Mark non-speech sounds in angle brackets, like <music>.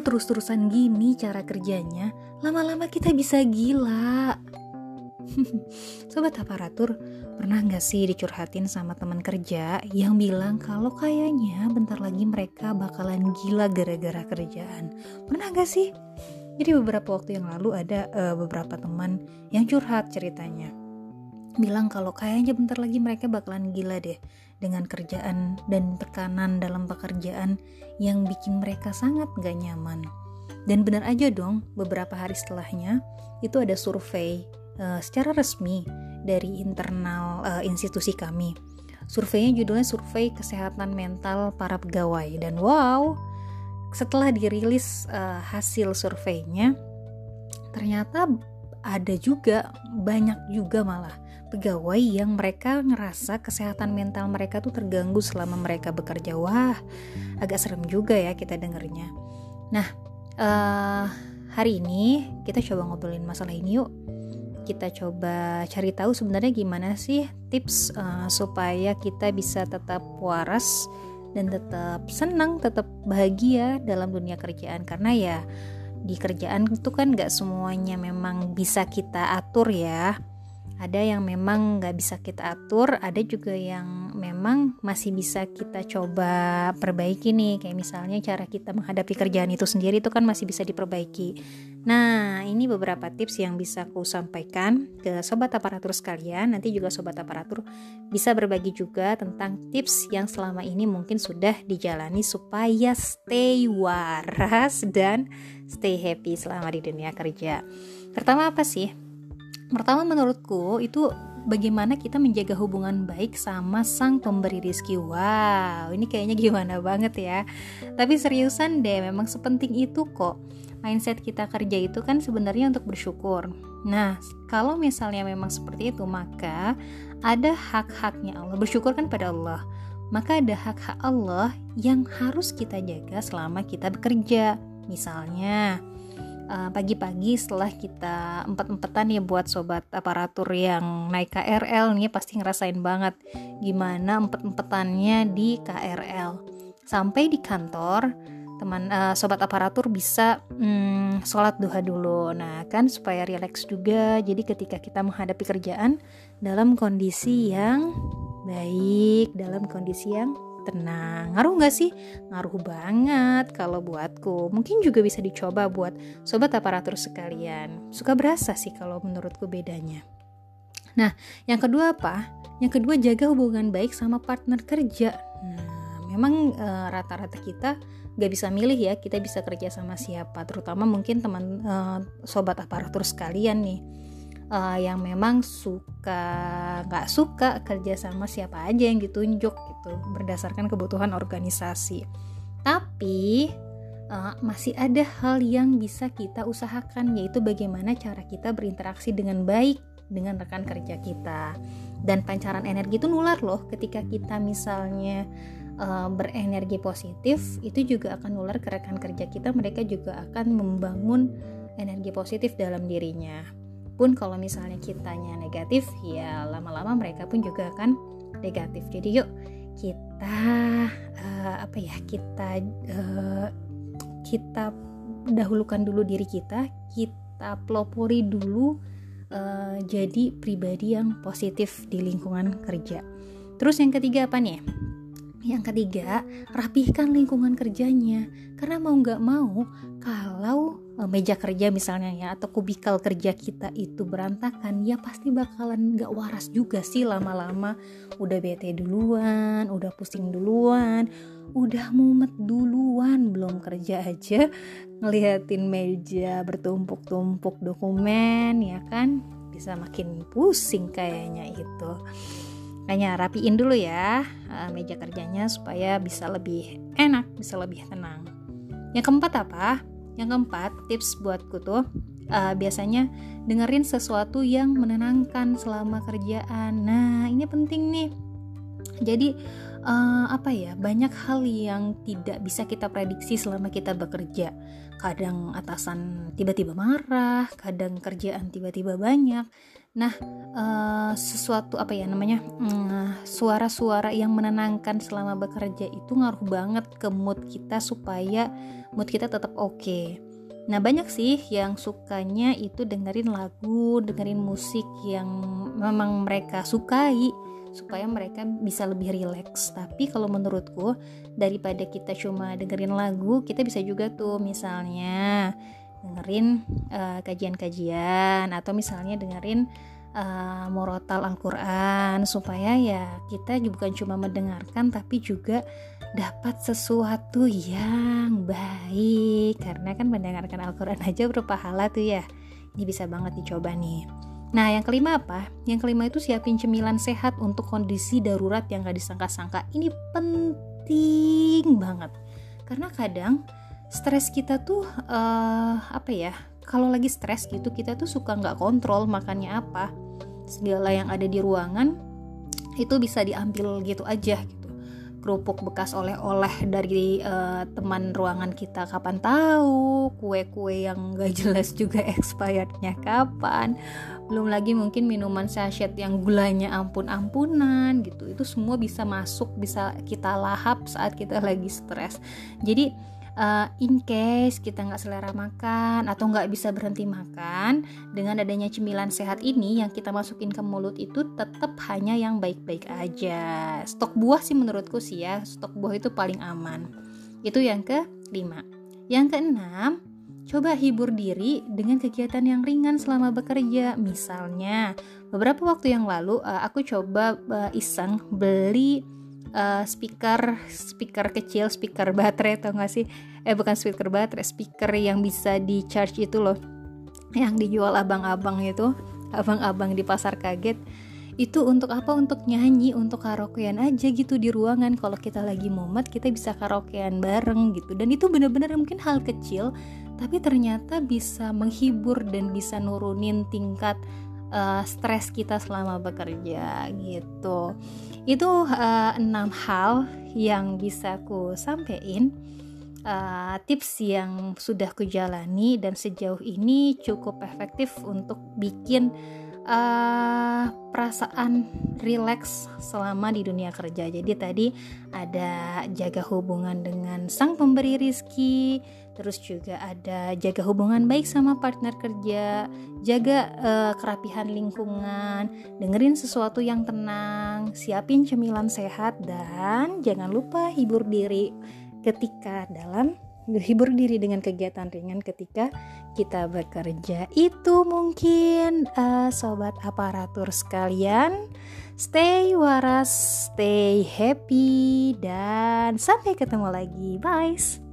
kalau terus-terusan gini cara kerjanya, lama-lama kita bisa gila. <laughs> Sobat aparatur, pernah nggak sih dicurhatin sama teman kerja yang bilang kalau kayaknya bentar lagi mereka bakalan gila gara-gara kerjaan? Pernah nggak sih? Jadi beberapa waktu yang lalu ada uh, beberapa teman yang curhat ceritanya. Bilang kalau kayaknya bentar lagi mereka bakalan gila deh dengan kerjaan dan tekanan dalam pekerjaan yang bikin mereka sangat gak nyaman. Dan benar aja dong, beberapa hari setelahnya itu ada survei uh, secara resmi dari internal uh, institusi kami. Surveinya judulnya Survei Kesehatan Mental Para Pegawai dan wow, setelah dirilis uh, hasil surveinya ternyata ada juga banyak juga malah pegawai yang mereka ngerasa kesehatan mental mereka tuh terganggu selama mereka bekerja. Wah, agak serem juga ya kita dengernya. Nah, uh, hari ini kita coba ngobrolin masalah ini yuk. Kita coba cari tahu sebenarnya gimana sih tips uh, supaya kita bisa tetap waras dan tetap senang, tetap bahagia dalam dunia kerjaan karena ya di kerjaan itu kan gak semuanya memang bisa kita atur ya ada yang memang nggak bisa kita atur ada juga yang memang masih bisa kita coba perbaiki nih. Kayak misalnya cara kita menghadapi kerjaan itu sendiri itu kan masih bisa diperbaiki. Nah ini beberapa tips yang bisa aku sampaikan ke sobat aparatur sekalian. Nanti juga sobat aparatur bisa berbagi juga tentang tips yang selama ini mungkin sudah dijalani supaya stay waras dan stay happy selama di dunia kerja. Pertama apa sih Pertama menurutku itu bagaimana kita menjaga hubungan baik sama sang pemberi rizki. Wow, ini kayaknya gimana banget ya. Tapi seriusan deh, memang sepenting itu kok. Mindset kita kerja itu kan sebenarnya untuk bersyukur. Nah, kalau misalnya memang seperti itu, maka ada hak-haknya Allah. Bersyukur kan pada Allah. Maka ada hak-hak Allah yang harus kita jaga selama kita bekerja. Misalnya, eh, pagi-pagi setelah kita empat-empatan ya buat sobat aparatur yang naik KRL nih pasti ngerasain banget gimana empat-empatannya di KRL sampai di kantor teman uh, sobat aparatur bisa hmm, sholat duha dulu. Nah kan supaya rileks juga. Jadi ketika kita menghadapi kerjaan dalam kondisi yang baik dalam kondisi yang tenang. Ngaruh nggak sih? Ngaruh banget kalau buatku. Mungkin juga bisa dicoba buat sobat aparatur sekalian. Suka berasa sih kalau menurutku bedanya. Nah, yang kedua apa? Yang kedua jaga hubungan baik sama partner kerja. Nah, memang eh, rata-rata kita nggak bisa milih ya kita bisa kerja sama siapa terutama mungkin teman uh, sobat aparatur sekalian nih uh, yang memang suka nggak suka kerja sama siapa aja yang ditunjuk gitu berdasarkan kebutuhan organisasi. Tapi uh, masih ada hal yang bisa kita usahakan yaitu bagaimana cara kita berinteraksi dengan baik dengan rekan kerja kita. Dan pancaran energi itu nular loh ketika kita misalnya uh, berenergi positif itu juga akan nular ke rekan kerja kita mereka juga akan membangun energi positif dalam dirinya. Pun kalau misalnya kitanya negatif ya lama-lama mereka pun juga akan negatif. Jadi yuk kita uh, apa ya kita uh, kita dahulukan dulu diri kita kita pelopori dulu uh, jadi pribadi yang positif di lingkungan kerja. Terus yang ketiga apa nih yang ketiga, rapihkan lingkungan kerjanya. Karena mau nggak mau, kalau e, meja kerja misalnya ya atau kubikal kerja kita itu berantakan, ya pasti bakalan nggak waras juga sih lama-lama. Udah bete duluan, udah pusing duluan, udah mumet duluan, belum kerja aja ngeliatin meja bertumpuk-tumpuk dokumen ya kan bisa makin pusing kayaknya itu. Makanya rapiin dulu ya uh, meja kerjanya supaya bisa lebih enak, bisa lebih tenang. Yang keempat apa? Yang keempat tips buatku tuh uh, biasanya dengerin sesuatu yang menenangkan selama kerjaan. Nah ini penting nih. Jadi uh, apa ya banyak hal yang tidak bisa kita prediksi selama kita bekerja kadang atasan tiba-tiba marah kadang kerjaan tiba-tiba banyak Nah, uh, sesuatu apa ya namanya? Uh, suara-suara yang menenangkan selama bekerja itu ngaruh banget ke mood kita supaya mood kita tetap oke. Okay. Nah banyak sih yang sukanya itu dengerin lagu, dengerin musik yang memang mereka sukai supaya mereka bisa lebih rileks. Tapi kalau menurutku daripada kita cuma dengerin lagu, kita bisa juga tuh misalnya dengerin uh, kajian-kajian atau misalnya dengerin uh, morotal Al-Quran supaya ya kita bukan cuma mendengarkan tapi juga dapat sesuatu yang baik. Karena kan mendengarkan Al-Quran <laughs> aja berpahala tuh ya. Ini bisa banget dicoba nih Nah yang kelima apa? Yang kelima itu siapin cemilan sehat untuk kondisi darurat yang gak disangka-sangka. Ini penting banget. Karena kadang stres kita tuh uh, apa ya kalau lagi stres gitu kita tuh suka nggak kontrol makannya apa. Segala yang ada di ruangan itu bisa diambil gitu aja kerupuk bekas oleh-oleh dari uh, teman ruangan kita kapan tahu kue-kue yang gak <laughs> jelas juga expirednya kapan. Belum lagi mungkin minuman sachet yang gulanya ampun-ampunan gitu. Itu semua bisa masuk bisa kita lahap saat kita lagi stres. Jadi uh, in case kita nggak selera makan atau nggak bisa berhenti makan dengan adanya cemilan sehat ini yang kita masukin ke mulut itu tetap hanya yang baik-baik aja. Stok buah sih menurutku sih ya stok buah itu paling aman. Itu yang ke lima yang keenam Coba hibur diri dengan kegiatan yang ringan selama bekerja. Misalnya, beberapa waktu yang lalu uh, aku coba uh, iseng beli uh, speaker speaker kecil speaker baterai atau nggak sih? Eh bukan speaker baterai speaker yang bisa di charge itu loh. Yang dijual abang-abang itu abang-abang di pasar kaget. Itu untuk apa? Untuk nyanyi untuk karaokean aja gitu di ruangan. Kalau kita lagi mumet kita bisa karaokean bareng gitu. Dan itu bener-bener mungkin hal kecil tapi ternyata bisa menghibur dan bisa nurunin tingkat uh, stres kita selama bekerja gitu itu uh, enam hal yang bisa ku sampaikan uh, tips yang sudah ku jalani dan sejauh ini cukup efektif untuk bikin uh, perasaan rileks selama di dunia kerja. Jadi tadi ada jaga hubungan dengan sang pemberi rizki, terus juga ada jaga hubungan baik sama partner kerja, jaga uh, kerapihan lingkungan, dengerin sesuatu yang tenang, siapin cemilan sehat dan jangan lupa hibur diri ketika dalam hibur diri dengan kegiatan ringan ketika kita bekerja. Itu mungkin uh, sobat aparatur sekalian. Stay waras, stay happy dan sampai ketemu lagi. Bye.